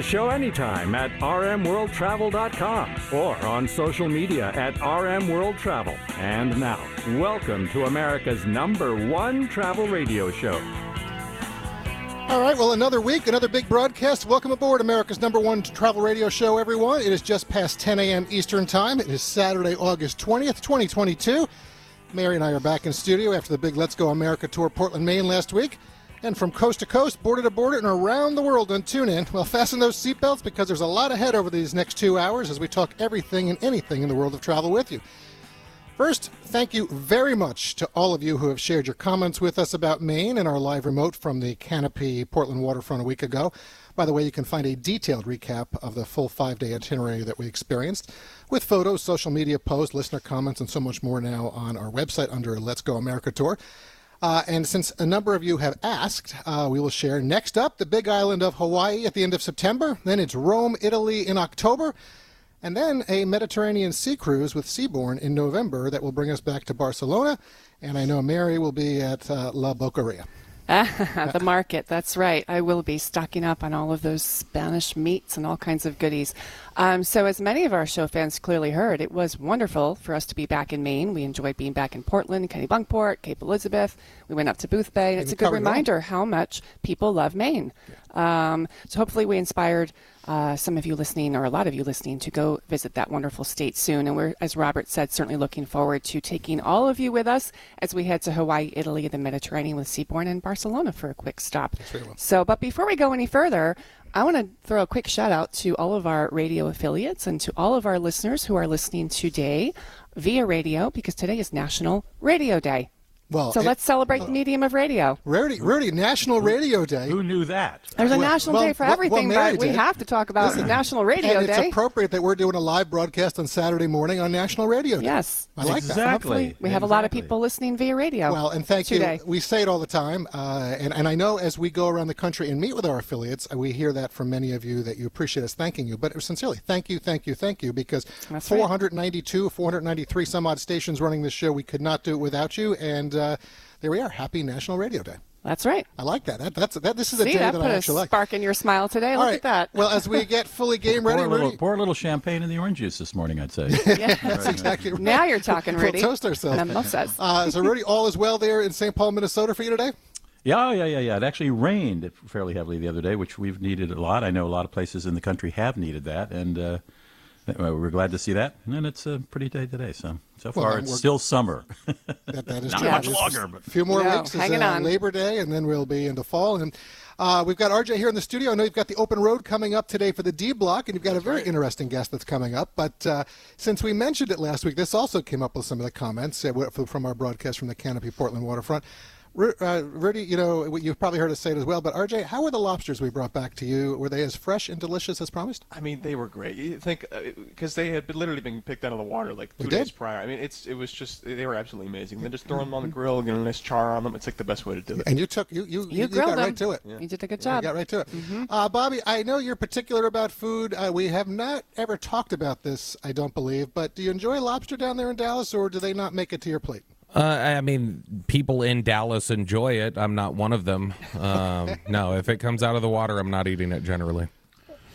The show anytime at rmworldtravel.com or on social media at rmworldtravel. And now, welcome to America's number one travel radio show. All right, well, another week, another big broadcast. Welcome aboard America's number one travel radio show, everyone. It is just past 10 a.m. Eastern Time. It is Saturday, August 20th, 2022. Mary and I are back in studio after the big Let's Go America tour, Portland, Maine, last week. And from coast to coast, border to border, and around the world on TuneIn. Well, fasten those seatbelts because there's a lot ahead over these next two hours as we talk everything and anything in the world of travel with you. First, thank you very much to all of you who have shared your comments with us about Maine and our live remote from the Canopy Portland waterfront a week ago. By the way, you can find a detailed recap of the full five day itinerary that we experienced with photos, social media posts, listener comments, and so much more now on our website under Let's Go America Tour. Uh, and since a number of you have asked, uh, we will share next up the big island of Hawaii at the end of September. Then it's Rome, Italy in October. And then a Mediterranean sea cruise with Seabourn in November that will bring us back to Barcelona. And I know Mary will be at uh, La Boqueria. the market, that's right. I will be stocking up on all of those Spanish meats and all kinds of goodies. Um, so, as many of our show fans clearly heard, it was wonderful for us to be back in Maine. We enjoyed being back in Portland, Kennebunkport, Cape Elizabeth. We went up to Boothbay, and it's a good reminder how much people love Maine. Um, so, hopefully, we inspired uh, some of you listening, or a lot of you listening, to go visit that wonderful state soon. And we're, as Robert said, certainly looking forward to taking all of you with us as we head to Hawaii, Italy, the Mediterranean with Seabourn, and Barcelona for a quick stop. So, but before we go any further, I want to throw a quick shout out to all of our radio affiliates and to all of our listeners who are listening today via radio because today is National Radio Day. Well, So it- let's celebrate the medium of radio. Rudy, Rudy, National Radio Day. Who knew that? There's a Well- national well- day for well- everything, well, but we did. have to talk about National Radio and it's appropriate that we're doing a live broadcast on Saturday morning on National Radio Day. Yes. I like that. Exactly. Hopefully, we have a lot of people listening via radio. Well, and thank today. you. We say it all the time, uh, and, and I know as we go around the country and meet with our affiliates, uh, we hear that from many of you that you appreciate us thanking you. But sincerely, thank you, thank you, thank you, because That's right. 492, 493 some odd stations running this show, we could not do it without you. And uh, there we are. Happy National Radio Day. That's right. I like that. that that's that. This is a See, day that that, put I a actually like. spark in your smile today. All Look right. at that. Well, as we get fully game ready, Pour a, little, Rudy, pour a little champagne in the orange juice this morning, I'd say. that's exactly right. now you're talking, We'll Rudy. toast ourselves. Mimosas. Uh, so, Rudy, all is well there in St. Paul, Minnesota for you today? yeah, oh, yeah, yeah, yeah. It actually rained fairly heavily the other day, which we've needed a lot. I know a lot of places in the country have needed that, and uh, uh, we're glad to see that. And then it's a pretty day today, so so Well, far it's still summer. That, that is Not true. much It's longer, but- a few more No, weeks is hanging uh, on. Labor Day, and then we'll be into fall. And uh, we've got RJ here in the studio. I know you've got the open road coming up today for the D block, and you've got a very interesting guest that's coming up. But uh, since we mentioned it last week, this also came up with some of the comments uh, from our broadcast from the Canopy Portland waterfront. Ru- Uh, Rudy, you know, you've probably heard us say it as well, but RJ, how were the lobsters we brought back to you? Were they as fresh and delicious as promised? I mean, they were great. You think because they had been literally been picked out of the water like two days prior. I mean, it's it was just they were absolutely amazing. Then just throw them on the grill, get a nice char on them. It's like the best way to do it. And you took you you, You got grilled right to it. You did a good job You job. got right to it. Uh, Bobby, I know you're particular about food. Uh, we have not ever talked about this, I don't believe, but do you enjoy lobster down there in Dallas, or do they not make it to your plate? Uh, I mean, people in Dallas enjoy it. I'm not one of them. Um, no, if it comes out of the water, I'm not eating it generally.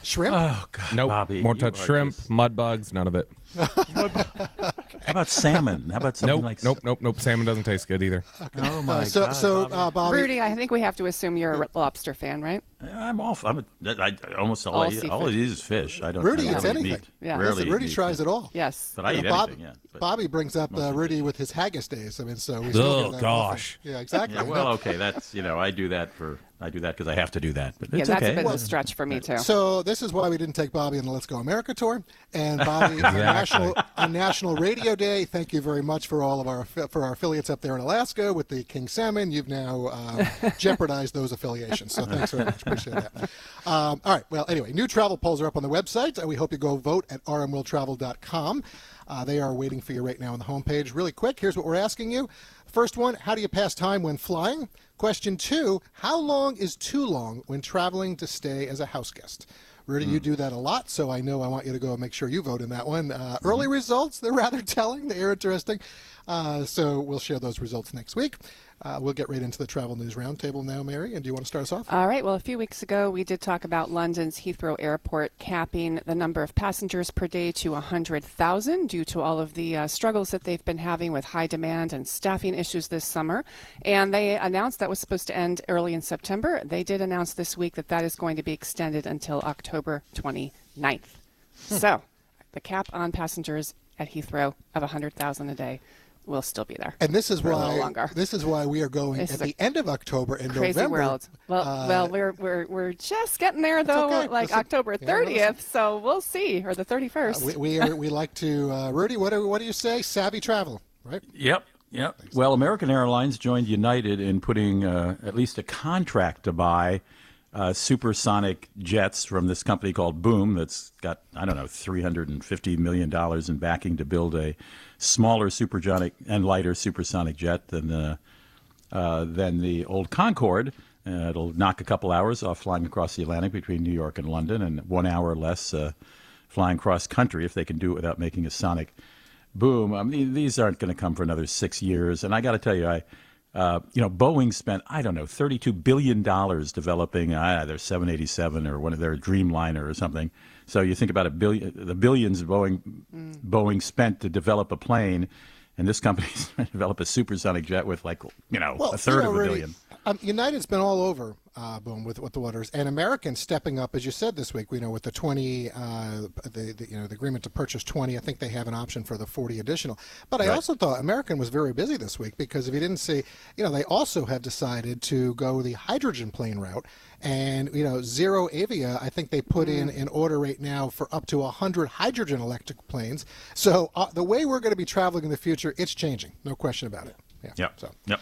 Shrimp? oh God, Nope. Bobby, More touch shrimp, just- mud bugs, none of it. How about salmon? How about something Nope. like nope. Nope. Nope. Salmon doesn't taste good either. Oh my Uh, so, God, so Bobby. uh, Bobby, Rudy, I think we have to assume you're a lobster fan, right? I'm off. I'm a, I, I almost all, All I eat, all I eat is fish. I don't. Rudy I don't eats anything. Meat. Yeah. Rarely Listen, Rudy meat, tries but- it all. Yes. But I eat know, Bob- anything. Yeah. but- Bobby brings up uh, Rudy with his haggis days. I mean, so we Oh, gosh. often. Yeah, exactly. Yeah, well, okay, that's you know, I do that for I do that because I have to do that. But Yeah, it's that's okay. a bit of a stretch for me too. So this is why we didn't take Bobby on the Let's Go America tour, and Bobby on Exactly. National on National Radio Day. Thank you very much for all of our for our affiliates up there in Alaska with the King Salmon. You've now uh, jeopardized those affiliations. So thanks very much. Appreciate that. Um, all right. Well, anyway, new travel polls are up on the website. and we hope you go vote at rmworldtravel.com. Uh, they are waiting for you right now on the homepage. Really quick, here's what we're asking you. First one, how do you pass time when flying? Question two, how long is too long when traveling to stay as a house guest? Rudy, you do that a lot, so I know I want you to go and make sure you vote in that one. Uh, early results, they're rather telling, they're interesting. Uh, so we'll share those results next week. Uh, we'll get right into the travel news roundtable now, Mary. And do you want to start us off? All right. Well, a few weeks ago, we did talk about London's Heathrow Airport capping the number of passengers per day to 100,000 due to all of the uh, struggles that they've been having with high demand and staffing issues this summer. And they announced that was supposed to end early in September. They did announce this week that that is going to be extended until October 29th. so, the cap on passengers at Heathrow of 100,000 a day will still be there. And this is for a little why longer. this is why we are going This at the end of October and crazy November. world. Well, uh, well, we're we're we're just getting there though, okay. like Listen, October yeah, thirtieth. so we'll see, or the thirty first. we we, are, we like to uh, Rudy. What do what do you say? Savvy travel, right? Yep. Yep. Well, American Airlines joined United in putting uh, at least a contract to buy uh, supersonic jets from this company called Boom that's got, I don't know, $350 million in backing to build a smaller supersonic and lighter supersonic jet than the, uh, than the old Concorde. Uh, it'll knock a couple hours off flying across the Atlantic between New York and London, and one hour less uh, flying cross country if they can do it without making a sonic boom. I mean, these aren't going to come for another six years. And I got to tell you, I, uh, you know, Boeing spent I don't know thirty-two billion dollars developing uh, their 787 or one of their Dreamliner or something. So you think about a billion, the billions Boeing Boeing spent to develop a plane, and this company's trying to develop a supersonic jet with like you know a third you know, of a billion. Um, United's been all over, uh, boom, with with the waters, and Americans stepping up, as you said this week. You know, with the twenty, uh, the, the you know the agreement to purchase twenty. I think they have an option for the forty additional. But I Right. also thought American was very busy this week because if you didn't see, you know, they also have decided to go the hydrogen plane route. And you know, ZeroAvia, I think they put in an order right now for up to hundred hydrogen electric planes. So uh, the way we're going to be traveling in the future, it's changing, no question about it. Yeah. Yep. So. Yep.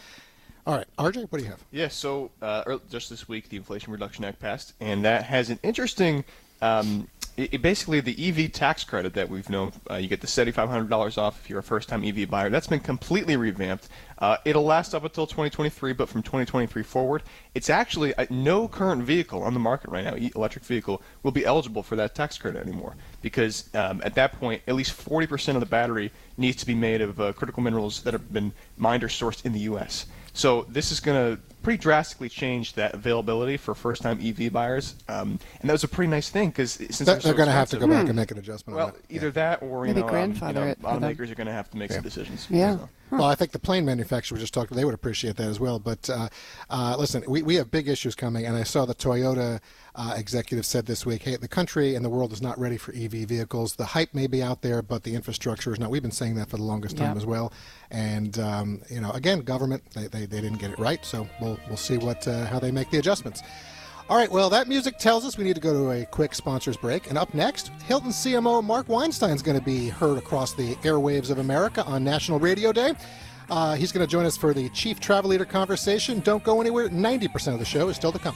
All right, RJ, what do you have? Yeah, so uh, just this week, the Inflation Reduction Act passed, and that has an interesting. Um, it, it basically, the EV tax credit that we've known, uh, you get the $7,500 off if you're a first-time EV buyer. That's been completely revamped. Uh, it'll last up until 2023, but from 2023 forward, it's actually uh, no current vehicle on the market right now, electric vehicle, will be eligible for that tax credit anymore because um, at that point, at least 40% of the battery needs to be made of uh, critical minerals that have been mined or sourced in the U.S. So this is going to pretty drastically changed that availability for first-time EV buyers, um, and that was a pretty nice thing because since They're, they're, so going to have to go expensive- back and make an adjustment Well, on that. either that or you Maybe know, um, you grandfather know, it for them. automakers are going to have to make some decisions. Yeah. So. Well, I think the plane manufacturer we just talked to, they would appreciate that as well. But uh, uh, listen, we, we have big issues coming, and I saw the Toyota uh, executive said this week, hey, the country and the world is not ready for EV vehicles. The hype may be out there, but the infrastructure is not. We've been saying that for the longest time Yep. as well. And, um, you know, again, government, they, they, they didn't get it right, so we'll, we'll see what uh, how they make the adjustments. All right, well, that music tells us we need to go to a quick sponsors break. And up next, Hilton CMO Mark Weinstein is going to be heard across the airwaves of America on National Radio Day. Uh, he's going to join us for the Chief Travel Leader conversation. Don't go anywhere. 90% of the show is still to come.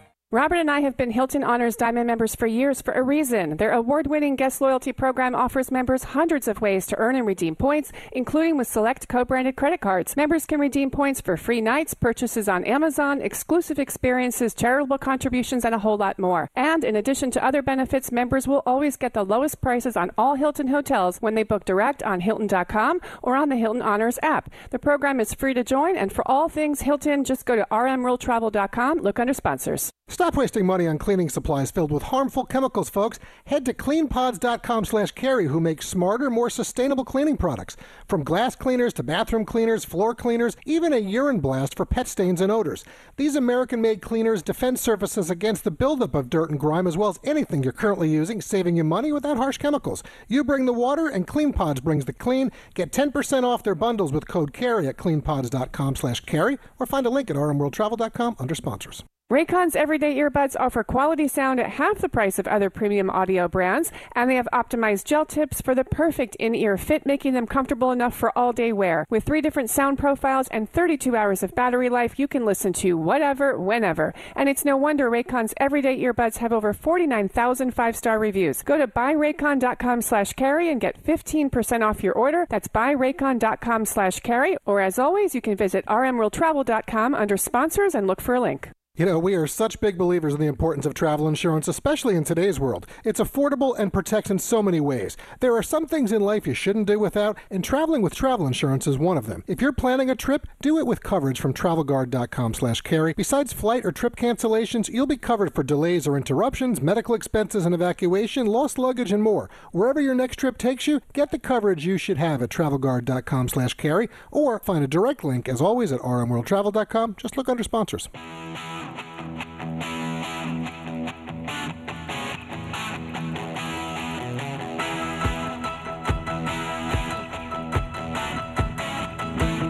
Robert and I have been Hilton Honors Diamond members for years for a reason. Their award winning guest loyalty program offers members hundreds of ways to earn and redeem points, including with select co branded credit cards. Members can redeem points for free nights, purchases on Amazon, exclusive experiences, charitable contributions, and a whole lot more. And in addition to other benefits, members will always get the lowest prices on all Hilton hotels when they book direct on Hilton.com or on the Hilton Honors app. The program is free to join, and for all things Hilton, just go to rmworldtravel.com, look under sponsors. Stop wasting money on cleaning supplies filled with harmful chemicals, folks. Head to cleanpods.com slash carey who makes smarter, more sustainable cleaning products. From glass cleaners to bathroom cleaners, floor cleaners, even a urine blast for pet stains and odors. These American-made cleaners defend surfaces against the buildup of dirt and grime as well as anything you're currently using, saving you money without harsh chemicals. You bring the water and CleanPods brings the clean. Get 10% off their bundles with code CAREY at cleanpods.com slash carey or find a link at rmworldtravel.com under sponsors. Raycon's everyday earbuds offer quality sound at half the price of other premium audio brands, and they have optimized gel tips for the perfect in ear fit, making them comfortable enough for all day wear. With three different sound profiles and 32 hours of battery life, you can listen to whatever, whenever. And it's no wonder Raycon's everyday earbuds have over 49,000 five star reviews. Go to buyraycon.com slash carey and get 15% off your order. That's buyraycon.com slash carey. Or as always, you can visit rmworldtravel.com under sponsors and look for a link. You know, we are such big believers in the importance of travel insurance, especially in today's world. It's affordable and protects in so many ways. There are some things in life you shouldn't do without, and traveling with travel insurance is one of them. If you're planning a trip, do it with coverage from travelguard.com slash carey. Besides flight or trip cancellations, you'll be covered for delays or interruptions, medical expenses and evacuation, lost luggage, and more. Wherever your next trip takes you, get the coverage you should have at travelguard.com slash carey, or find a direct link, as always, at rmworldtravel.com. Just look under sponsors.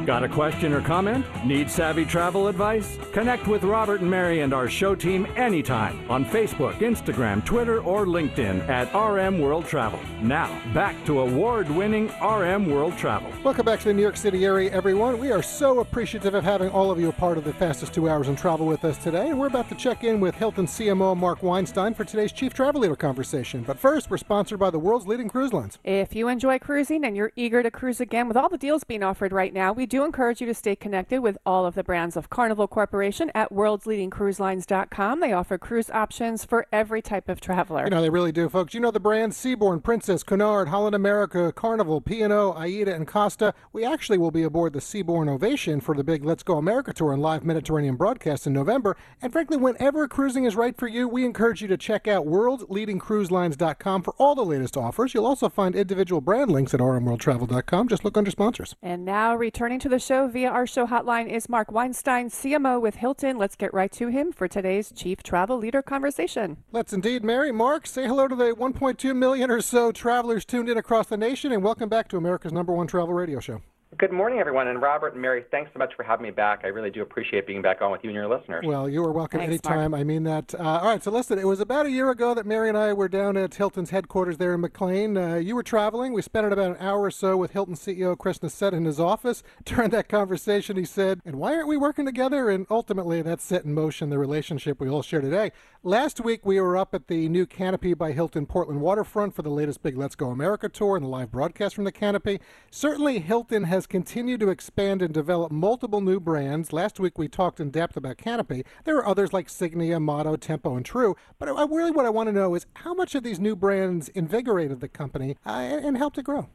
Got a question or comment? Need savvy travel advice? Connect with Robert and Mary and our show team anytime on Facebook, Instagram, Twitter, or LinkedIn at RM World Travel. Now, back to award winning RM World Travel. Welcome back to the New York City area, everyone. We are so appreciative of having all of you a part of the fastest two hours in travel with us today. And we're about to check in with Hilton CMO Mark Weinstein for today's Chief Travel Leader conversation. But first, we're sponsored by the world's leading cruise lines. If you enjoy cruising and you're eager to cruise again with all the deals being offered right now, we do encourage you to stay connected with all of the brands of Carnival Corporation at worldsleadingcruiselines.com. They offer cruise options for every type of traveler. You know, they really do, folks. You know the brands Seabourn, Princess, Cunard, Holland America, Carnival, P&O, AIDA, and Costa. We actually will be aboard the Seabourn Ovation for the big Let's Go America tour and live Mediterranean broadcast in November. And frankly, whenever cruising is right for you, we encourage you to check out worldsleadingcruiselines.com for all the latest offers. You'll also find individual brand links at rmworldtravel.com. Just look under sponsors. And now, returning to the show via our show hotline is Mark Weinstein, CMO with Hilton. Let's get right to him for today's Chief Travel Leader conversation. Let's indeed, Mary. Mark, say hello to the 1.2 million or so travelers tuned in across the nation, and welcome back to America's number one travel radio show. Good morning, everyone. And Robert and Mary, thanks so much for having me back. I really do appreciate being back on with you and your listeners. Well, you are welcome Thanks, anytime. I mean that. Uh, all right, so listen, it was about a year ago that Mary and I were down at Hilton's headquarters there in McLean. Uh, you were traveling. We spent about an hour or so with Hilton CEO Chris Nassetta in his office. During that conversation, he said, And why aren't we working together? And ultimately, that set in motion the relationship we all share today. Last week, we were up at the new Canopy by Hilton Portland waterfront for the latest big Let's Go America tour and the live broadcast from the Canopy. Certainly, Hilton has continued to expand and develop multiple new brands. Last week, we talked in depth about Canopy. There are others like Signia, Motto, Tempo, and True. But I, really, what I want to know is how much of these new brands invigorated the company uh, and, and helped it grow?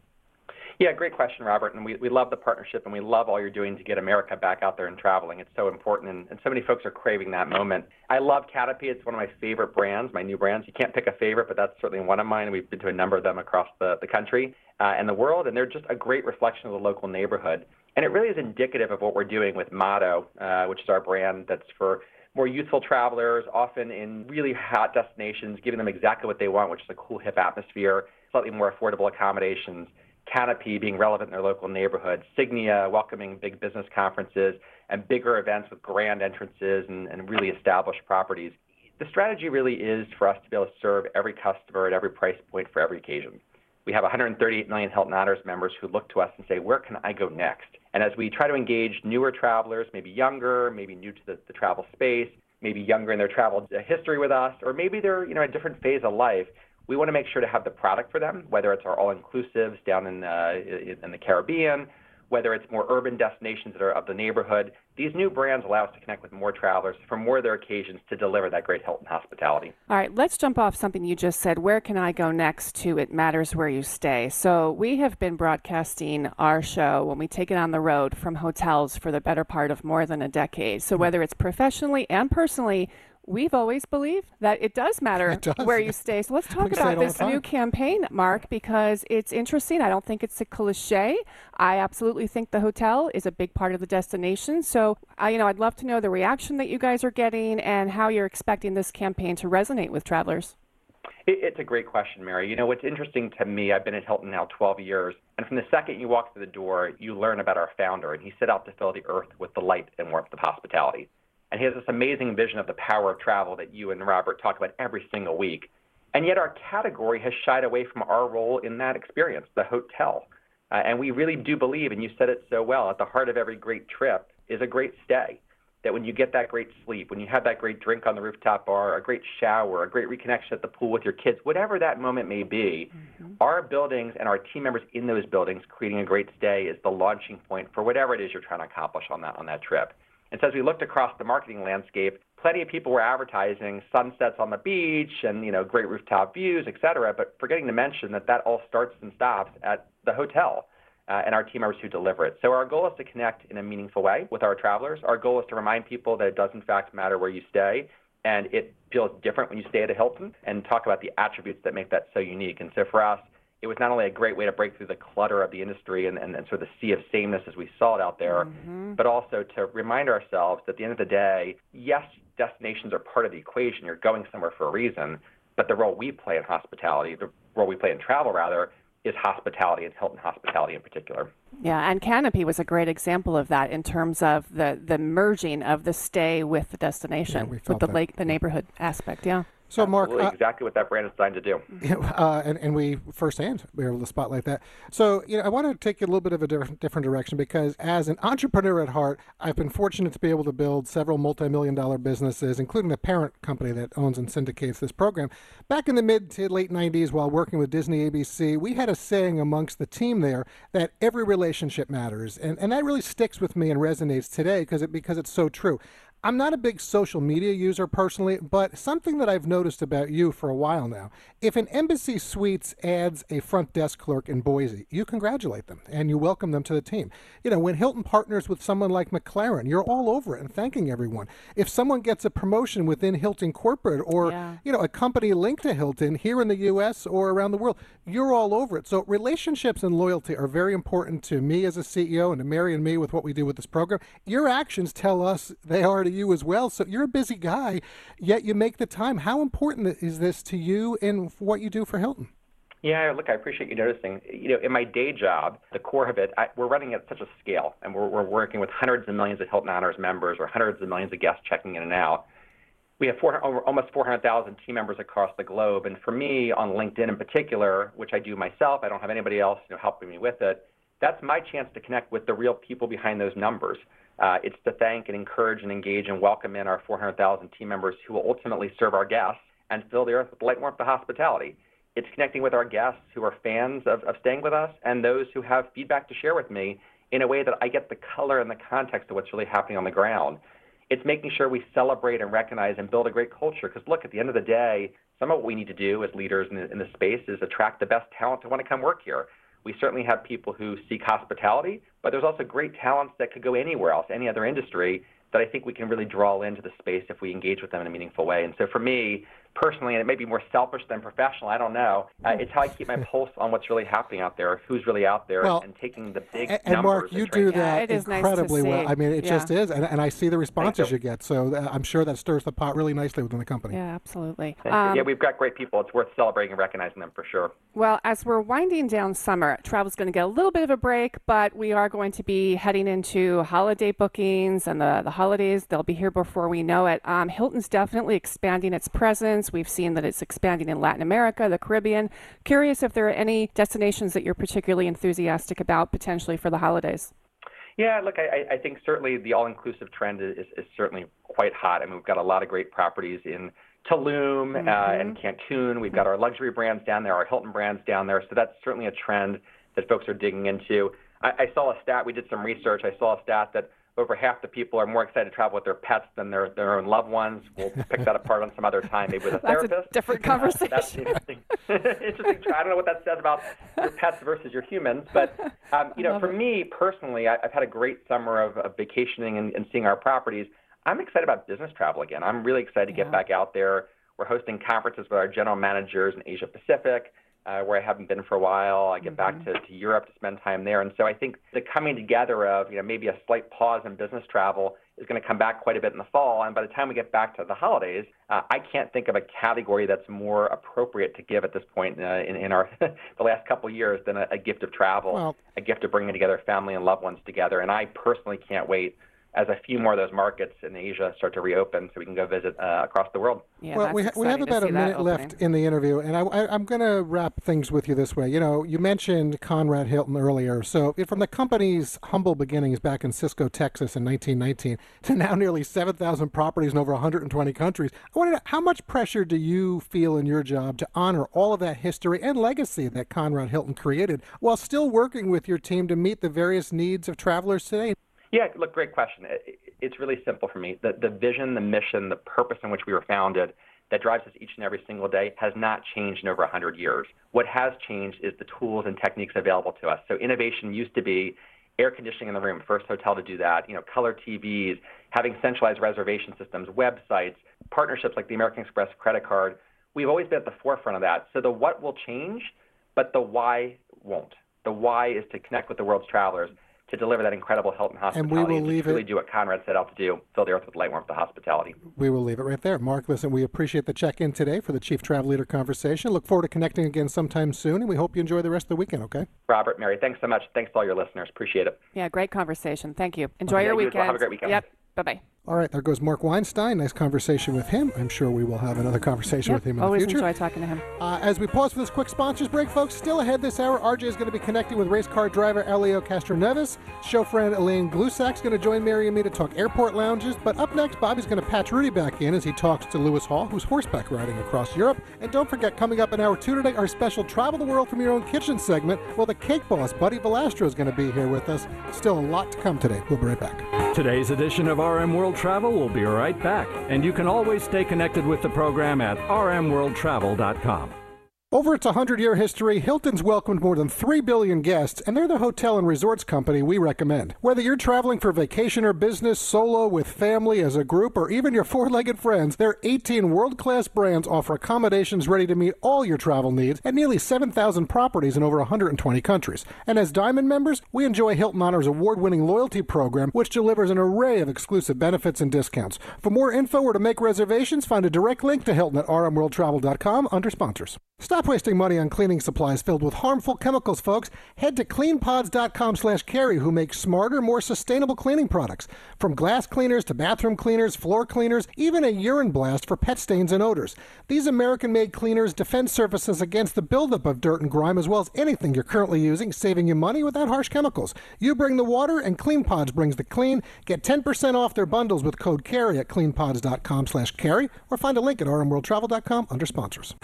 Yeah, great question, Robert. And we, we love the partnership and we love all you're doing to get America back out there and traveling. It's so important, and, and so many folks are craving that moment. I love Canopy. It's one of my favorite brands, my new brands. You can't pick a favorite, but that's certainly one of mine. We've been to a number of them across the, the country uh, and the world, and they're just a great reflection of the local neighborhood. And it really is indicative of what we're doing with Motto, uh, which is our brand that's for more youthful travelers, often in really hot destinations, giving them exactly what they want, which is a cool, hip atmosphere, slightly more affordable accommodations. Canopy being relevant in their local neighborhood, Signia welcoming big business conferences and bigger events with grand entrances and, and really established properties. The strategy really is for us to be able to serve every customer at every price point for every occasion. We have 138 million Hilton Honors members who look to us and say, where can I go next? And as we try to engage newer travelers, maybe younger, maybe new to the, the travel space, maybe younger in their travel history with us, or maybe they're you know a different phase of life, we want to make sure to have the product for them, whether it's our all-inclusives down in, uh, in the Caribbean, whether it's more urban destinations that are of the neighborhood. These new brands allow us to connect with more travelers for more of their occasions to deliver that great Hilton hospitality. All right, let's jump off something you just said. Where can I go next to It Matters Where You Stay? So, we have been broadcasting our show when we take it on the road from hotels for the better part of more than a decade. So, hmm. whether it's professionally and personally, we've always believed that it does matter It does, where you stay. So let's talk about it all the this new campaign, Mark, because it's interesting. I don't think it's a cliche. I absolutely think the hotel is a big part of the destination. So, uh, you know, I'd love to know the reaction that you guys are getting and how you're expecting this campaign to resonate with travelers. It's a great question, Mary. You know, what's interesting to me, I've been at Hilton now 12 years, and from the second you walk through the door, you learn about our founder, and he set out to fill the earth with the light and warmth of hospitality. And he has this amazing vision of the power of travel that you and Robert talk about every single week. And yet our category has shied away from our role in that experience, the hotel. Uh, and we really do believe, and you said it so well, at the heart of every great trip is a great stay. That when you get that great sleep, when you have that great drink on the rooftop bar, a great shower, a great reconnection at the pool with your kids, whatever that moment may be, our buildings and our team members in those buildings creating a great stay is the launching point for whatever it is you're trying to accomplish on that on that trip. And so as we looked across the marketing landscape, plenty of people were advertising sunsets on the beach and you know great rooftop views, et cetera, but forgetting to mention that that all starts and stops at the hotel uh, and our team members who deliver it. So our goal is to connect in a meaningful way with our travelers. Our goal is to remind people that it does in fact matter where you stay, and it feels different when you stay at a Hilton, and talk about the attributes that make that so unique. And so for us, it was not only a great way to break through the clutter of the industry and, and, and sort of the sea of sameness as we saw it out there, mm-hmm. but also to remind ourselves that at the end of the day, yes, destinations are part of the equation. You're going somewhere for a reason, but the role we play in hospitality, the role we play in travel rather, is hospitality and Hilton hospitality in particular. Yeah, and Canopy was a great example of that in terms of the, the merging of the stay with the destination, we with the that. lake, the neighborhood aspect. Yeah. So, Mark, uh, exactly what that brand is designed to do. uh, and, and we firsthand were able to spotlight that. So, you know, I want to take you a little bit of a different, different direction because as an entrepreneur at heart, I've been fortunate to be able to build several multi-million dollar businesses, including the parent company that owns and syndicates this program. Back in the mid to late 90s, while working with Disney ABC, we had a saying amongst the team there that every relationship matters. And, and that really sticks with me and resonates today because it, because it's so true. I'm not a big social media user personally, but something that I've noticed about you for a while now. If an Embassy Suites adds a front desk clerk in Boise, you congratulate them and you welcome them to the team. You know, when Hilton partners with someone like McLaren, you're all over it and thanking everyone. If someone gets a promotion within Hilton corporate or, Yeah. you know, a company linked to Hilton here in the US or around the world, you're all over it. So relationships and loyalty are very important to me as a CEO and to Mary and me with what we do with this program. Your actions tell us they are you as well. So you're a busy guy, yet you make the time. How important is this to you and what you do for Hilton? Yeah, look, I appreciate you noticing. You know, in my day job, the core of it, I, we're running at such a scale, and we're, we're working with hundreds of millions of Hilton Honors members or hundreds of millions of guests checking in and out. We have 400, over, almost 400,000 team members across the globe, and for me, on LinkedIn in particular, which I do myself, I don't have anybody else you know, helping me with it. That's my chance to connect with the real people behind those numbers. Uh, it's to thank and encourage and engage and welcome in our 400,000 team members who will ultimately serve our guests and fill the earth with light, warmth, and hospitality. It's connecting with our guests who are fans of, of staying with us and those who have feedback to share with me in a way that I get the color and the context of what's really happening on the ground. It's making sure we celebrate and recognize and build a great culture. Because look, at the end of the day, some of what we need to do as leaders in the, in the space is attract the best talent to want to come work here. We certainly have people who seek hospitality, but there's also great talents that could go anywhere else, any other industry, that I think we can really draw into the space if we engage with them in a meaningful way. And so for me, personally, and it may be more selfish than professional, I don't know, uh, it's how I keep my pulse on what's really happening out there, who's really out there, Well, and taking the big And, and numbers Mark, and you trying do to- Yeah, that nice incredibly well. I mean, it Yeah. just is, and, and I see the responses you. you get. So uh, I'm sure that stirs the pot really nicely within the company. Yeah, absolutely. Um, yeah, we've got great people. It's worth celebrating and recognizing them for sure. Well, as we're winding down summer, travel's going to get a little bit of a break, but we are going to be heading into holiday bookings and the, the holidays. They'll be here before we know it. Um, Hilton's definitely expanding its presence. We've seen that it's expanding in Latin America, the Caribbean. Curious if there are any destinations that you're particularly enthusiastic about potentially for the holidays. Yeah, look, I, I- think certainly the all-inclusive trend is, is certainly quite hot. I mean, we've got a lot of great properties in Tulum uh, and Cancun. We've got our luxury brands down there, our Hilton brands down there. So that's certainly a trend that folks are digging into. I, I saw a stat. We did some research. I saw a stat that over half the people are more excited to travel with their pets than their their own loved ones. We'll pick that apart on some other time, maybe with a That's a therapist. different Uh, that's conversation. interesting. interesting. I don't know what that says about your pets versus your humans, but um, you know, for it. me personally, I, I've had a great summer of, of vacationing and, and seeing our properties. I'm excited about business travel again. I'm really excited to get Yeah. back out there. We're hosting conferences with our general managers in Asia Pacific, uh, where I haven't been for a while. I get back to, to Europe to spend time there. And so I think the coming together of, you know, maybe a slight pause in business travel is going to come back quite a bit in the fall. And by the time we get back to the holidays, uh, I can't think of a category that's more appropriate to give at this point uh, in, in our the last couple of years than a, a gift of travel, Well- a gift of bringing together family and loved ones together. And I personally can't wait as a few more of those markets in Asia start to reopen so we can go visit uh, across the world. Yeah, well, we, ha- we have about a minute left in the interview, and I, I, I'm going to wrap things with you this way. You know, you mentioned Conrad Hilton earlier. So, from the company's humble beginnings back in Cisco, Texas in 1919 to now nearly 7,000 properties in over 120 countries, I want to know how much pressure do you feel in your job to honor all of that history and legacy that Conrad Hilton created while still working with your team to meet the various needs of travelers today? Yeah, look, great question. It- It's really simple for me. The, the vision, the mission, the purpose in which we were founded that drives us each and every single day has not changed in over 100 years. What has changed is the tools and techniques available to us. So innovation used to be air conditioning in the room, first hotel to do that, you know, color TVs, having centralized reservation systems, websites, partnerships like the American Express credit card. We've always been at the forefront of that. So the what will change, but the why won't. The why is to connect with the world's travelers to deliver that incredible Hilton And hospitality. And we hospitality will to leave truly it- do what Conrad set out to do, fill the earth with light, warmth, and hospitality. We will leave it right there. Mark, listen, we appreciate the check in today for the Chief Travel Leader conversation. Look forward to connecting again sometime soon, and we hope you enjoy the rest of the weekend, okay? Robert, Mary, thanks so much. Thanks to all your listeners. Appreciate it. Yeah, great conversation. Thank you. Enjoy Yeah, your you as well. weekend. Have a great weekend. Yep. Bye bye. All right, there goes Mark Weinstein. Nice conversation with him. I'm sure we will have another conversation Yep. with him in the future. Always enjoy talking to him. Uh, as we pause for this quick sponsors break, folks, still ahead this hour, RJ is going to be connecting with race car driver Elio Castroneves. Show friend Elaine Glusac's going to join Mary and me to talk airport lounges. But up next, Bobby's going to patch Rudy back in as he talks to Louis Hall, who's horseback riding across Europe. And don't forget, coming up in hour two today, our special Travel the World from Your Own Kitchen segment. Well, the cake boss, Buddy Valastro, is going to be here with us. Still a lot to come today. We'll be right back. Today's edition of RM World Travel will be right back, and you can always stay connected with the program at rmworldtravel.com. Over its 100 year history, Hilton's welcomed more than 3 billion guests, and they're the hotel and resorts company we recommend. Whether you're traveling for vacation or business, solo, with family, as a group, or even your four legged friends, their 18 world class brands offer accommodations ready to meet all your travel needs at nearly 7,000 properties in over 120 countries. And as Diamond members, we enjoy Hilton Honors award winning loyalty program, which delivers an array of exclusive benefits and discounts. For more info or to make reservations, find a direct link to Hilton at rmworldtravel.com under sponsors. Stop wasting money on cleaning supplies filled with harmful chemicals, folks. Head to cleanpods.com slash carey, who makes smarter, more sustainable cleaning products. From glass cleaners to bathroom cleaners, floor cleaners, even a urine blast for pet stains and odors. These American-made cleaners defend surfaces against the buildup of dirt and grime as well as anything you're currently using, saving you money without harsh chemicals. You bring the water and CleanPods brings the clean. Get 10% off their bundles with code CAREY at cleanpods.com slash carey or find a link at rmworldtravel.com under sponsors.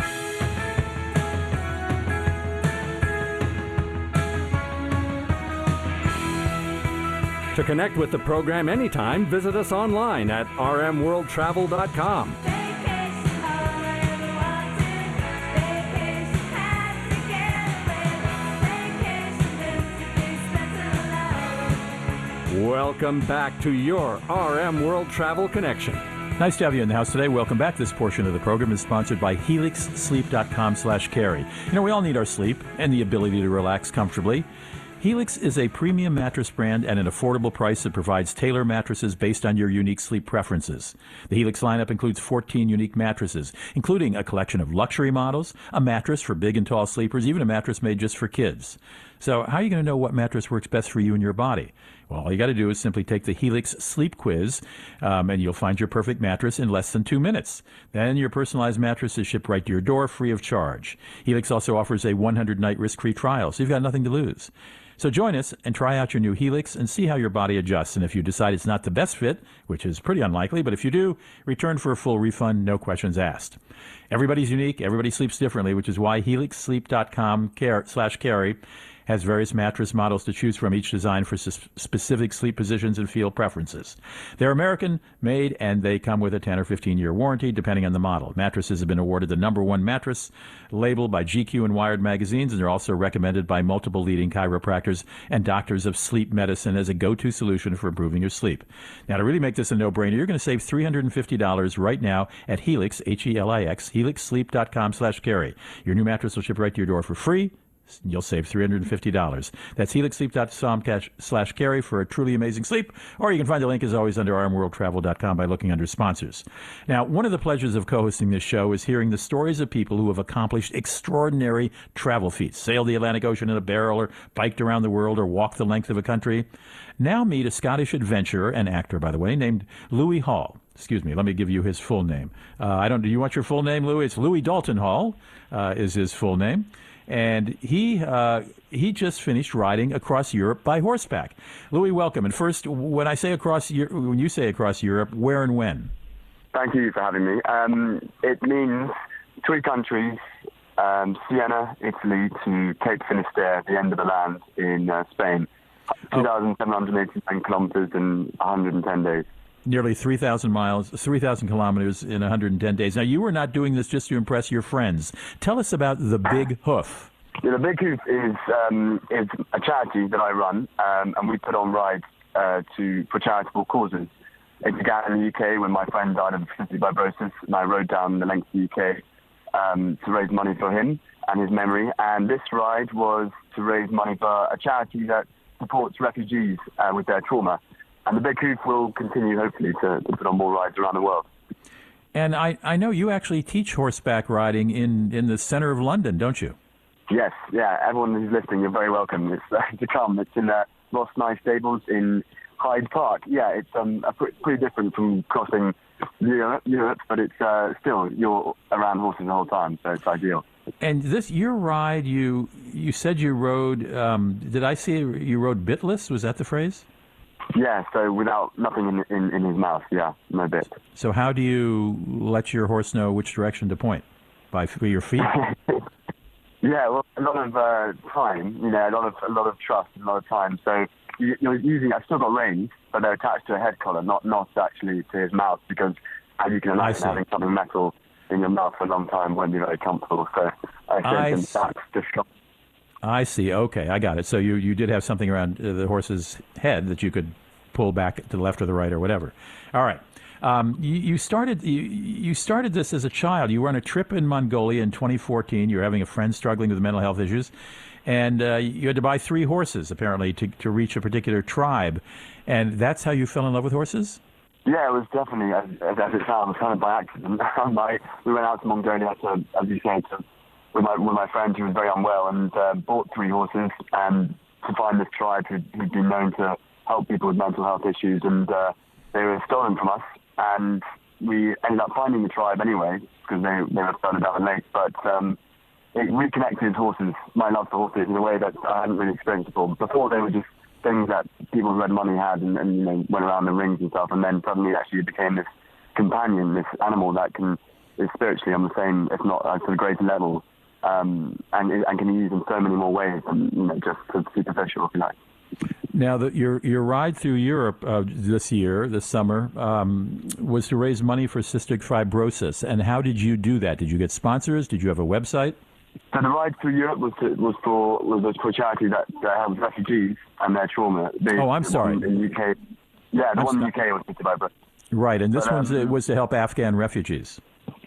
To connect with the program anytime, visit us online at rmworldtravel.com. Welcome back to your RM World Travel Connection. Nice to have you in the house today. Welcome back. This portion of the program is sponsored by HelixSleep.com slash carey. You know, we all need our sleep and the ability to relax comfortably. Helix is a premium mattress brand at an affordable price that provides tailor mattresses based on your unique sleep preferences. The Helix lineup includes 14 unique mattresses, including a collection of luxury models, a mattress for big and tall sleepers, even a mattress made just for kids. So, how are you going to know what mattress works best for you and your body? Well, all you got to do is simply take the Helix Sleep Quiz, um, and you'll find your perfect mattress in less than two minutes. Then your personalized mattress is shipped right to your door free of charge. Helix also offers a 100 night risk free trial, so you've got nothing to lose. So join us and try out your new Helix and see how your body adjusts. And if you decide it's not the best fit, which is pretty unlikely, but if you do, return for a full refund, no questions asked. Everybody's unique. Everybody sleeps differently, which is why HelixSleep.com care, slash carey has various mattress models to choose from, each designed for s- specific sleep positions and feel preferences. They're American made and they come with a 10 or 15 year warranty depending on the model. Mattresses have been awarded the number one mattress label by GQ and Wired magazines, and they're also recommended by multiple leading chiropractors and doctors of sleep medicine as a go to solution for improving your sleep. Now, to really make this a no brainer, you're going to save $350 right now at Helix, H E L I X, helixsleep.com slash carey. Your new mattress will ship right to your door for free. You'll save $350. That's helixsleep.com slash carey for a truly amazing sleep. Or you can find the link, as always, under rmworldtravel.com by looking under sponsors. Now, one of the pleasures of co hosting this show is hearing the stories of people who have accomplished extraordinary travel feats sailed the Atlantic Ocean in a barrel, or biked around the world, or walked the length of a country. Now, meet a Scottish adventurer and actor, by the way, named Louis Hall. Excuse me, let me give you his full name. Uh, I don't. Do you want your full name, Louis? It's Louis Dalton Hall, uh, is his full name and he uh, he just finished riding across Europe by horseback. Louis, welcome. And first, when I say across, when you say across Europe, where and when? Thank you for having me. Um, it means three countries: um, Siena, Italy, to Cape Finisterre, the end of the land in uh, Spain. 2,789 kilometers in 110 days. Nearly 3,000 miles, 3,000 kilometers in 110 days. Now, you were not doing this just to impress your friends. Tell us about the Big Hoof. Yeah, the Big Hoof is um, is a charity that I run, um, and we put on rides uh, to for charitable causes. It began in the UK when my friend died of cystic fibrosis, and I rode down the length of the UK um, to raise money for him and his memory. And this ride was to raise money for a charity that supports refugees uh, with their trauma. And the Big Hoof will continue, hopefully, to, to put on more rides around the world. And I, I know you actually teach horseback riding in, in the center of London, don't you? Yes, yeah. Everyone who's listening, you're very welcome. It's uh, to come. It's in uh, Ross Nye Stables in Hyde Park. Yeah, it's um a pre- pretty different from crossing Europe, Europe but it's uh, still you're around horses the whole time, so it's ideal. And this your ride, you you said you rode. Um, did I see you rode bitless? Was that the phrase? Yeah, so without nothing in in, in his mouth. Yeah, no bit. So how do you let your horse know which direction to point? By your feet? Yeah, well, a lot of uh, time, you know, a lot of a lot of trust, and a lot of time. So you, you're using. I've still got reins, but they're attached to a head collar, not not actually to his mouth, because as you can I imagine, having something metal in your mouth for a long time won't be very comfortable. So I I think see. that's just I see. Okay, I got it. So you, you did have something around uh, the horse's head that you could pull back to the left or the right or whatever. All right. Um, you, you started you, you started this as a child. You were on a trip in Mongolia in 2014. You were having a friend struggling with mental health issues, and uh, you had to buy three horses apparently to to reach a particular tribe, and that's how you fell in love with horses. Yeah, it was definitely, as, as as it sounds, kind of by accident. we went out to Mongolia, to, as you said, to, with my with my friend who was very unwell, and uh, bought three horses and to find this tribe who'd, who'd been known to help people with mental health issues, and uh, they were stolen from us, and we ended up finding the tribe anyway because they they were further down the lake, but. Um, it reconnected horses, my love for horses, in a way that I hadn't really experienced before. Before they were just things that people who had money had and, and you know went around the rings and stuff, and then suddenly actually it became this companion, this animal that can is spiritually on the same, if not uh, to a greater level, um, and and can be used in so many more ways than you know just of superficial, if you like. Now, the, your your ride through Europe uh, this year, this summer, um, was to raise money for cystic fibrosis. And how did you do that? Did you get sponsors? Did you have a website? So the ride through Europe was to, was for was for a charity that, that helps refugees and their trauma. The, Oh, I'm sorry. In the UK, yeah, the I'm one in the. UK was cystic fibrosis. Right, and this But, one um, was to help Afghan refugees.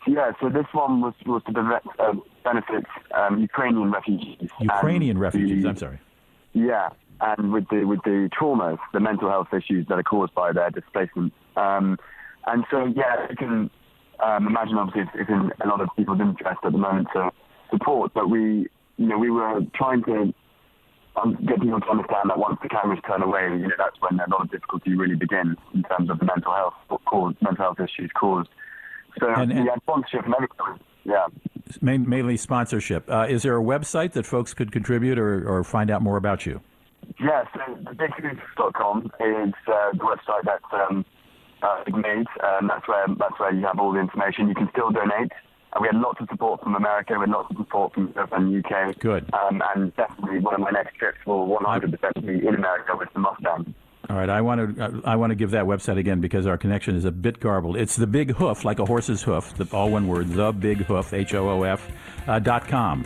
Yeah, so this one was was to benefit, uh, benefit um, Ukrainian refugees. Ukrainian the- refugees. I'm sorry. Yeah, and with the with the traumas, the mental health issues that are caused by their displacement. Um, and so, yeah, you can um, imagine obviously it's, it's in a lot of people's interest at the moment to support, but we, you know, we were trying to um, get people to understand that once the cameras turn away, you know, that's when a lot of difficulty really begins in terms of the mental health caused, mental health issues caused. So And- and- sponsorship everybody. Yeah. Main, mainly sponsorship. Uh, is there a website that folks could contribute or, or find out more about you? Yes, Yeah, so thebighoof.com is uh, the website that um, uh, made. Um, that's where that's where you have all the information. You can still donate Uh, we had lots of support from America, we had lots of support from Europe and UK. Good. Um, and definitely one of my next trips will 100% be in America with the Mustang. All right, I want to I want to give that website again because our connection is a bit garbled. It's the Big Hoof, like a horse's hoof, the, all one word, the Big Hoof, H O O F, uh, dot com.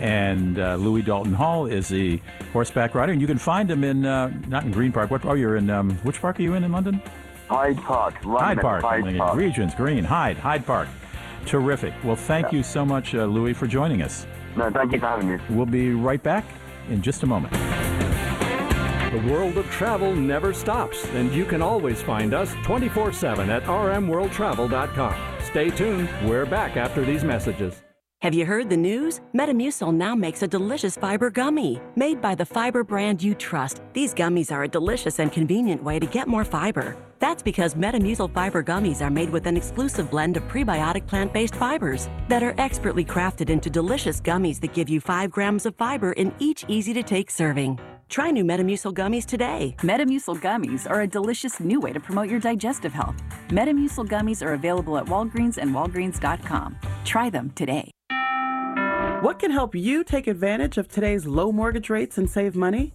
And uh, Louis Dalton Hall is the horseback rider, and you can find him in uh, not in Green Park. What? Oh, you're in um, which park are you in in London? Hyde Park. right Hyde Park. Hyde Park. Regents, Green, Hyde, Hyde Park. Terrific. Well, thank you so much, uh, Louis, for joining us. No, thank you for having me. We'll be right back in just a moment. The world of travel never stops, and you can always find us 24 7 at rmworldtravel.com. Stay tuned. We're back after these messages. Have you heard the news? Metamucil now makes a delicious fiber gummy. Made by the fiber brand you trust, these gummies are a delicious and convenient way to get more fiber. That's because Metamucil fiber gummies are made with an exclusive blend of prebiotic plant based fibers that are expertly crafted into delicious gummies that give you 5 grams of fiber in each easy to take serving. Try new Metamucil gummies today. Metamucil gummies are a delicious new way to promote your digestive health. Metamucil gummies are available at Walgreens and Walgreens.com. Try them today. What can help you take advantage of today's low mortgage rates and save money?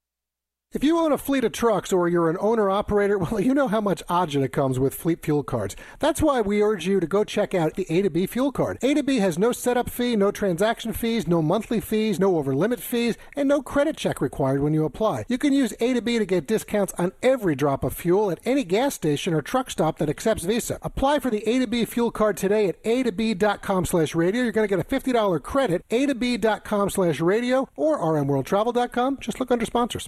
If you own a fleet of trucks or you're an owner operator, well, you know how much agita comes with fleet fuel cards. That's why we urge you to go check out the A to B fuel card. A to B has no setup fee, no transaction fees, no monthly fees, no over limit fees, and no credit check required when you apply. You can use A to B to get discounts on every drop of fuel at any gas station or truck stop that accepts Visa. Apply for the A to B fuel card today at a to b.com slash radio. You're going to get a $50 credit, a to b.com slash radio or rmworldtravel.com. Just look under sponsors.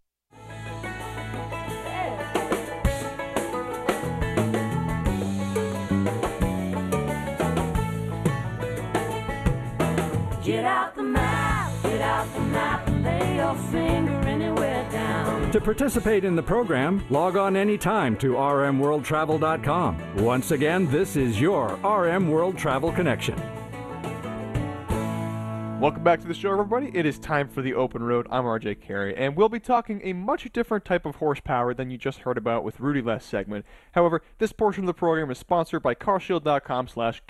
Get out the map, get out the map, and lay your finger anywhere down. To participate in the program, log on anytime to rmworldtravel.com. Once again, this is your RM World Travel Connection. Welcome back to the show, everybody. It is time for the open road. I'm RJ Carey, and we'll be talking a much different type of horsepower than you just heard about with Rudy last segment. However, this portion of the program is sponsored by carshield.com slash.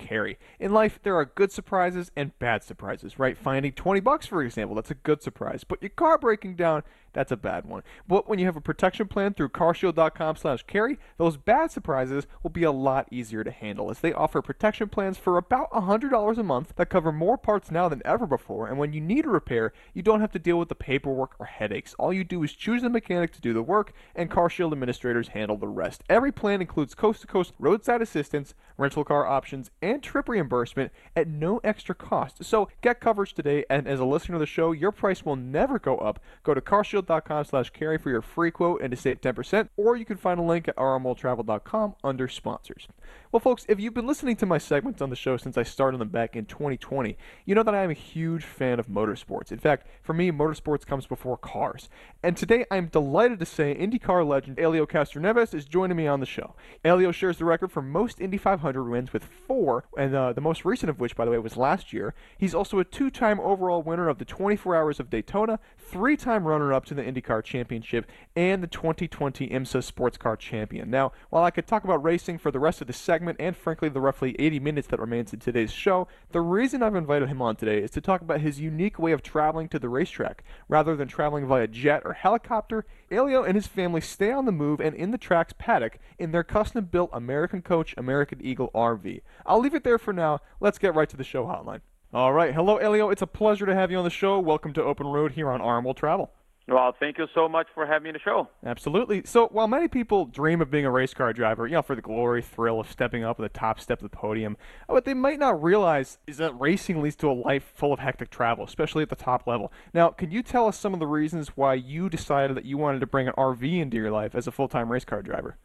In life, there are good surprises and bad surprises, right? Finding 20 bucks, for example, that's a good surprise. But your car breaking down, that's a bad one. But when you have a protection plan through carshield.com slash carey, those bad surprises will be a lot easier to handle as they offer protection plans for about $100 a month that cover more parts now than ever before and when you need a repair, you don't have to deal with the paperwork or headaches. All you do is choose the mechanic to do the work, and CarShield administrators handle the rest. Every plan includes coast to coast roadside assistance, rental car options, and trip reimbursement at no extra cost. So get coverage today, and as a listener of the show, your price will never go up. Go to carshield.com slash carey for your free quote and to save 10%, or you can find a link at rmworldtravel.com under sponsors. Well, folks, if you've been listening to my segments on the show since I started them back in 2020, you know that I am a huge fan of motorsports. In fact, for me, motorsports comes before cars. And today I'm delighted to say IndyCar legend Elio Castroneves is joining me on the show. Elio shares the record for most Indy 500 wins with four, and uh, the most recent of which, by the way, was last year. He's also a two time overall winner of the 24 Hours of Daytona, three time runner up to the IndyCar Championship, and the 2020 IMSA Sports Car Champion. Now, while I could talk about racing for the rest of the segment and frankly the roughly 80 minutes that remains in today's show, the reason I've invited him on today is to talk about his unique way of traveling to the racetrack. Rather than traveling via jet or helicopter, Elio and his family stay on the move and in the track's paddock in their custom built American Coach American Eagle RV. I'll leave it there for now. Let's get right to the show hotline. All right. Hello, Elio. It's a pleasure to have you on the show. Welcome to Open Road here on RM World Travel. Well, thank you so much for having me on the show. Absolutely. So, while many people dream of being a race car driver, you know, for the glory, thrill of stepping up at the top step of the podium, what they might not realize is that racing leads to a life full of hectic travel, especially at the top level. Now, can you tell us some of the reasons why you decided that you wanted to bring an RV into your life as a full-time race car driver?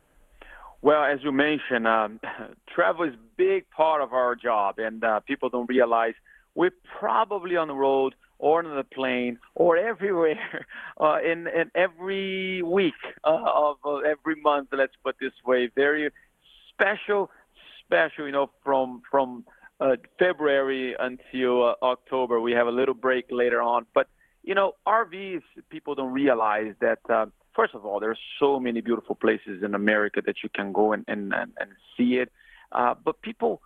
Well, as you mentioned, um, travel is a big part of our job, and uh, people don't realize we're probably on the road or on the plane or everywhere uh, in, in every week uh, of uh, every month. Let's put this way, very special, special. You know, from from uh, February until uh, October, we have a little break later on. But you know, RVs, people don't realize that. Uh, first of all, there are so many beautiful places in America that you can go and and and, see it. Uh, but people,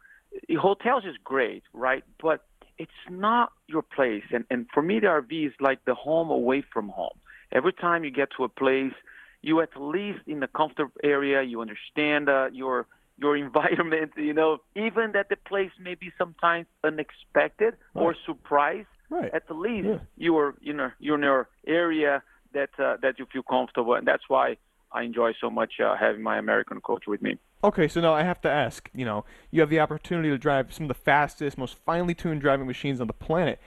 hotels is great, right? But it's not your place. And and for me, the RV is like the home away from home. Every time you get to a place, you at least in the comfortable area, you understand uh, your your environment. You know, even that the place may be sometimes unexpected or surprise. Right. At least you are you know you're in your area that uh, that you feel comfortable, and that's why I enjoy so much uh, having my American coach with me. Okay, so now I have to ask, you know, you have the opportunity to drive some of the fastest, most finely tuned driving machines on the planet.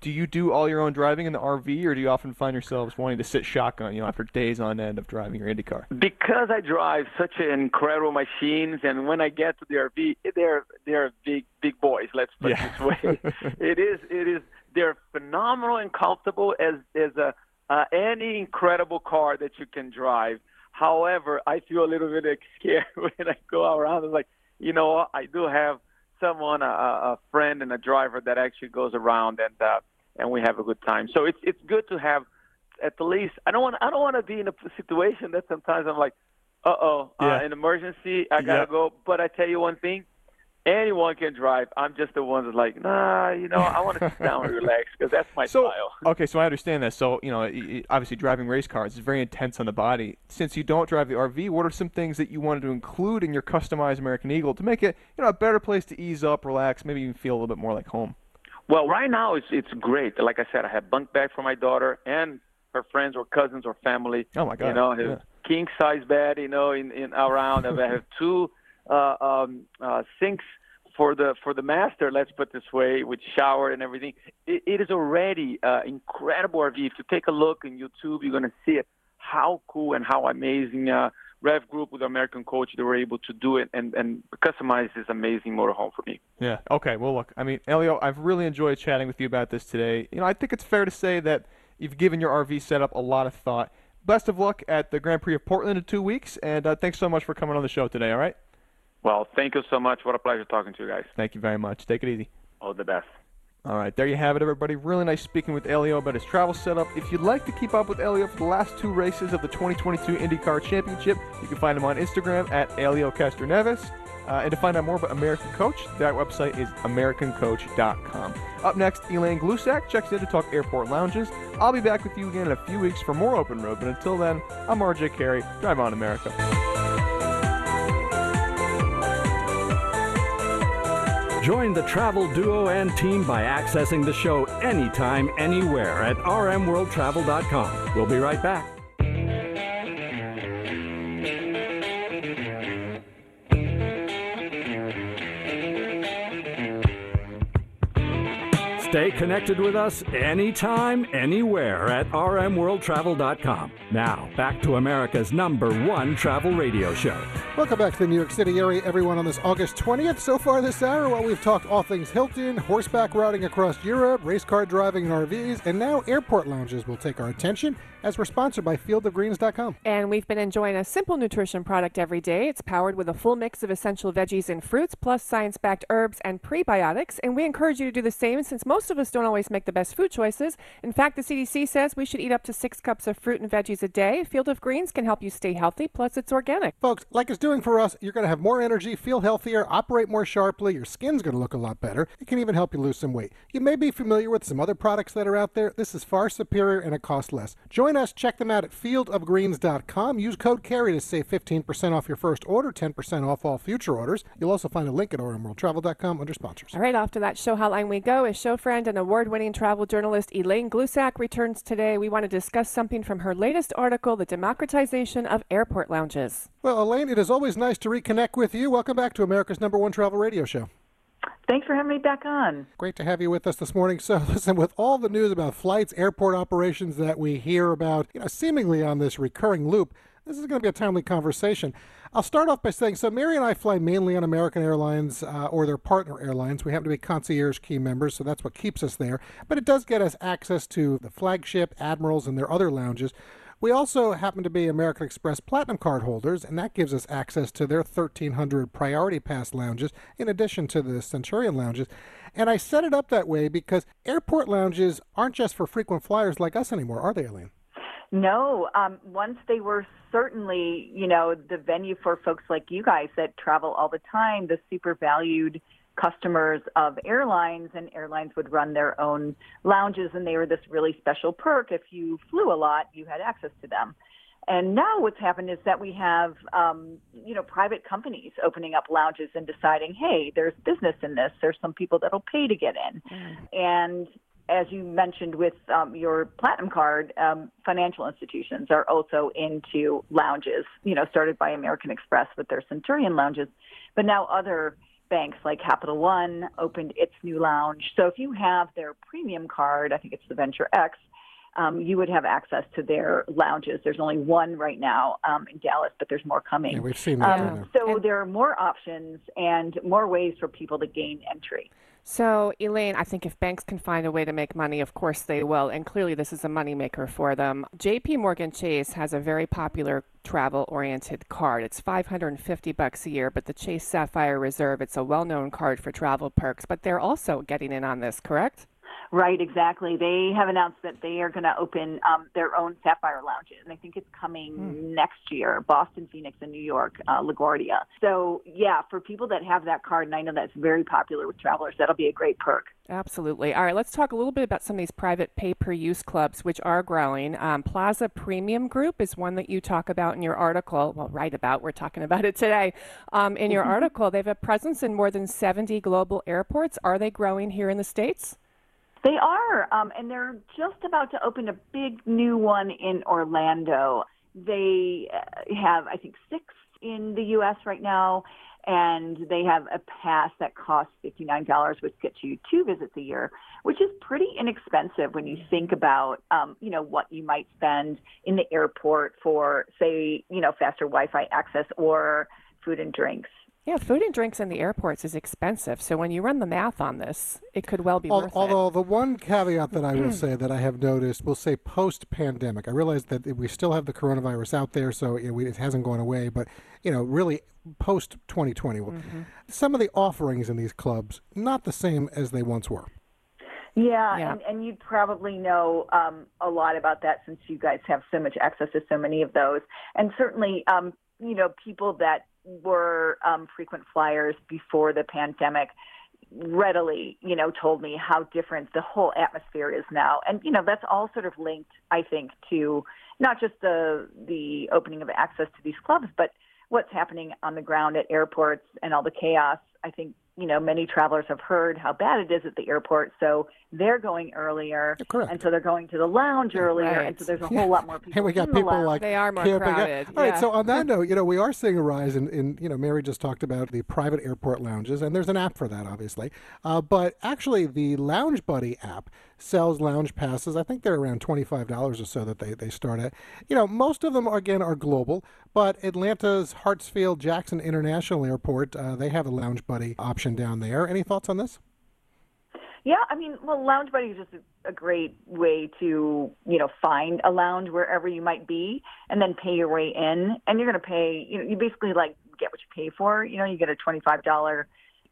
Do you do all your own driving in the RV, or do you often find yourselves wanting to sit shotgun, you know, after days on end of driving your Indy car? Because I drive such incredible machines, and when I get to the RV, they're they're big big boys. Let's put Yeah. it this way. it is it is they're phenomenal and comfortable as as a uh, any incredible car that you can drive. However, I feel a little bit scared when I go around. It's like, you know, I do have someone, a, a friend, and a driver that actually goes around and uh, and we have a good time. So it's it's good to have at least. I don't want I don't want to be in a situation that sometimes I'm like, uh oh, Yeah. uh, an emergency, I gotta Yeah. go. But I tell you one thing, anyone can drive. I'm just the one that's like, nah, you know, I want to sit down and relax because that's my So, style. okay, so I understand that. So, you know, obviously driving race cars is very intense on the body. Since you don't drive the RV, what are some things that you wanted to include in your customized American Eagle to make it, you know, a better place to ease up, relax, maybe even feel a little bit more like home? Well, right now it's it's great. Like I said, I have bunk bed for my daughter and her friends or cousins or family. Oh my God, You know, yeah. king size bed. You know, in in around. I have two uh, um, uh, sinks for the for the master. Let's put this way, with shower and everything. It, it is already uh, incredible RV. If you take a look in YouTube, you're gonna see it. How cool and how amazing. Uh, Rev Group with American Coach, they were able to do it and, and customize this amazing motorhome for me. Yeah. Okay. Well, look. I mean, Elio, I've really enjoyed chatting with you about this today. You know, I think it's fair to say that you've given your RV setup a lot of thought. Best of luck at the Grand Prix of Portland in two weeks, and uh, thanks so much for coming on the show today. All right. Well, thank you so much. What a pleasure talking to you guys. Thank you very much. Take it easy. All the best. All right, there you have it, everybody. Really nice speaking with Elio about his travel setup. If you'd like to keep up with Elio for the last two races of the 2022 IndyCar Championship, you can find him on Instagram at Elio Castroneves. Uh, and to find out more about American Coach, that website is AmericanCoach.com. Up next, Elaine Glusac checks in to talk airport lounges. I'll be back with you again in a few weeks for more Open Road, but until then, I'm RJ Carey. Drive on, America. Join the travel duo and team by accessing the show anytime, anywhere at rmworldtravel.com. We'll be right back. Stay connected with us anytime, anywhere at rmworldtravel.com. Now, back to America's number one travel radio show. Welcome back to the New York City area, everyone, on this August 20th. So far this hour, well, we've talked all things Hilton, horseback riding across Europe, race car driving in RVs, and now airport lounges will take our attention as we're sponsored by fieldofgreens.com. And we've been enjoying a simple nutrition product every day. It's powered with a full mix of essential veggies and fruits, plus science backed herbs and prebiotics. And we encourage you to do the same since most of us don't always make the best food choices. In fact, the CDC says we should eat up to six cups of fruit and veggies a day. Field of Greens can help you stay healthy, plus it's organic. Folks, like it's doing for us, you're going to have more energy, feel healthier, operate more sharply, your skin's going to look a lot better. It can even help you lose some weight. You may be familiar with some other products that are out there. This is far superior and it costs less. Join us, check them out at fieldofgreens.com. Use code CAREY to save 15% off your first order, 10% off all future orders. You'll also find a link at rmworldtravel.com under sponsors. All right, off to that show hotline we go. As show friend and award winning travel journalist Elaine Glusac returns today. We want to discuss something from her latest article, The Democratization of Airport Lounges. Well, Elaine, it is always nice to reconnect with you. Welcome back to America's number one travel radio show. Thanks for having me back on. Great to have you with us this morning. So, listen, with all the news about flights, airport operations that we hear about, you know, seemingly on this recurring loop, this is going to be a timely conversation. I'll start off by saying so Mary and I fly mainly on American Airlines uh, or their partner airlines. We happen to be concierge key members, so that's what keeps us there. But it does get us access to the flagship, Admirals, and their other lounges. We also happen to be American Express Platinum card holders, and that gives us access to their 1,300 Priority Pass lounges, in addition to the Centurion lounges. And I set it up that way because airport lounges aren't just for frequent flyers like us anymore, are they, Elaine? No, um, once they were certainly, you know, the venue for folks like you guys that travel all the time, the super valued customers of airlines, and airlines would run their own lounges, and they were this really special perk. If you flew a lot, you had access to them. And now what's happened is that we have, um, you know, private companies opening up lounges and deciding, hey, there's business in this. There's some people that'll pay to get in. And as you mentioned with um, your platinum card, um, financial institutions are also into lounges, you know, started by American Express with their Centurion lounges, but now other banks like Capital One opened its new lounge. So if you have their premium card, I think it's the Venture X, um, you would have access to their lounges. There's only one right now um, in Dallas, but there's more coming. Yeah, we've seen that. Um, so there are more options and more ways for people to gain entry. So, Elaine, I think if banks can find a way to make money, of course they will. And clearly, this is a moneymaker for them. JP Morgan Chase has a very popular travel oriented card. It's 550 bucks a year, but the Chase Sapphire Reserve, it's a well known card for travel perks, but they're also getting in on this, correct? Right, exactly. They have announced that they are going to open um, their own Sapphire lounges, and I think it's coming next year. Boston, Phoenix, and New York, uh, LaGuardia. So, yeah, for people that have that card, and I know that's very popular with travelers, that'll be a great perk. Absolutely. All right, let's talk a little bit about some of these private pay per use clubs, which are growing. Um, Plaza Premium Group is one that you talk about in your article. Well, write about. We're talking about it today. Um, in your article, they have a presence in more than 70 global airports. Are they growing here in the States? They are, um, and they're just about to open a big new one in Orlando. They uh, have, I think, six in the U.S. right now, and they have a pass that costs $59, which gets you two visits a year, which is pretty inexpensive when you think about, um, you know, what you might spend in the airport for, say, you know, faster Wi-Fi access or food and drinks. Yeah, food and drinks in the airports is expensive. So when you run the math on this, it could well be Al- worth it. Although the one caveat that I will say that I have noticed, we'll say post-pandemic. I realize that we still have the coronavirus out there, so you know, it hasn't gone away. But you know, really post 2020, Mm-hmm. some of the offerings in these clubs not the same as they once were. Yeah, Yeah. And, and you probably know um, a lot about that since you guys have so much access to so many of those. And certainly, um, you know, people that were um, frequent flyers before the pandemic readily, you know, told me how different the whole atmosphere is now. And, you know, that's all sort of linked, I think, to not just the the opening of access to these clubs, but what's happening on the ground at airports and all the chaos. I think you know, many travelers have heard how bad it is at the airport, so they're going earlier, correct. and so they're going to the lounge earlier, and so there's a whole lot more people. And we got in the people lounge. like They are more camping out. crowded, All right, yeah. so on that note, you know, we are seeing a rise in, in, you know, Mary just talked about the private airport lounges, and there's an app for that, obviously. Uh, but actually, the Lounge Buddy app sells lounge passes. I think they're around $25 or so that they, they start at. You know, most of them, again, are global, but Atlanta's Hartsfield Jackson International Airport, uh, they have a Lounge Buddy option down there. Any thoughts on this? Yeah, I mean, well, Lounge Buddy is just a, great way to, you know, find a lounge wherever you might be, and then pay your way in. And you're going to pay, you know, you basically like get what you pay for. You know, you get a twenty-five dollar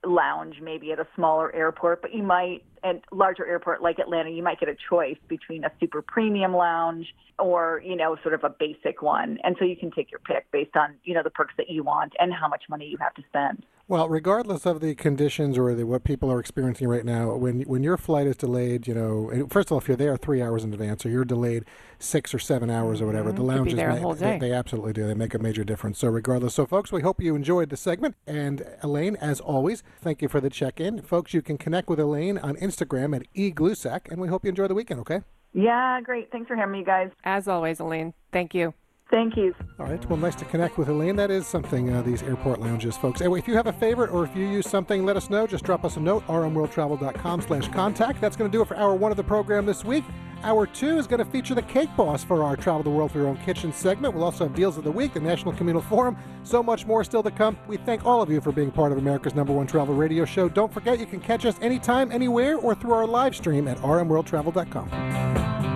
lounge maybe at a smaller airport, but you might at larger airport like Atlanta, you might get a choice between a super premium lounge or you know sort of a basic one, and so you can take your pick based on you know the perks that you want and how much money you have to spend. Well, regardless of the conditions or the, what people are experiencing right now, when when your flight is delayed, you know, and first of all, if you're there three hours in advance, or you're delayed six or seven hours or whatever, the Mm-hmm. Could be lounges there a they, they absolutely do. They make a major difference. So regardless, so folks, we hope you enjoyed the segment. And Elaine, as always, thank you for the check-in, folks. You can connect with Elaine on Instagram at eglusac, and we hope you enjoy the weekend. Okay. Yeah, great. Thanks for having me, guys. As always, Elaine. Thank you. Thank you. All right. Well, nice to connect with Elaine. That is something, uh, these airport lounges, folks. Anyway, if you have a favorite or if you use something, let us know. Just drop us a note, rmworldtravel.com slash contact. That's going to do it for hour one of the program this week. Hour two is going to feature the Cake Boss for our Travel the World for Your Own Kitchen segment. We'll also have Deals of the Week, the National Communal Forum, so much more still to come. We thank all of you for being part of America's number one travel radio show. Don't forget, you can catch us anytime, anywhere, or through our live stream at rmworldtravel.com.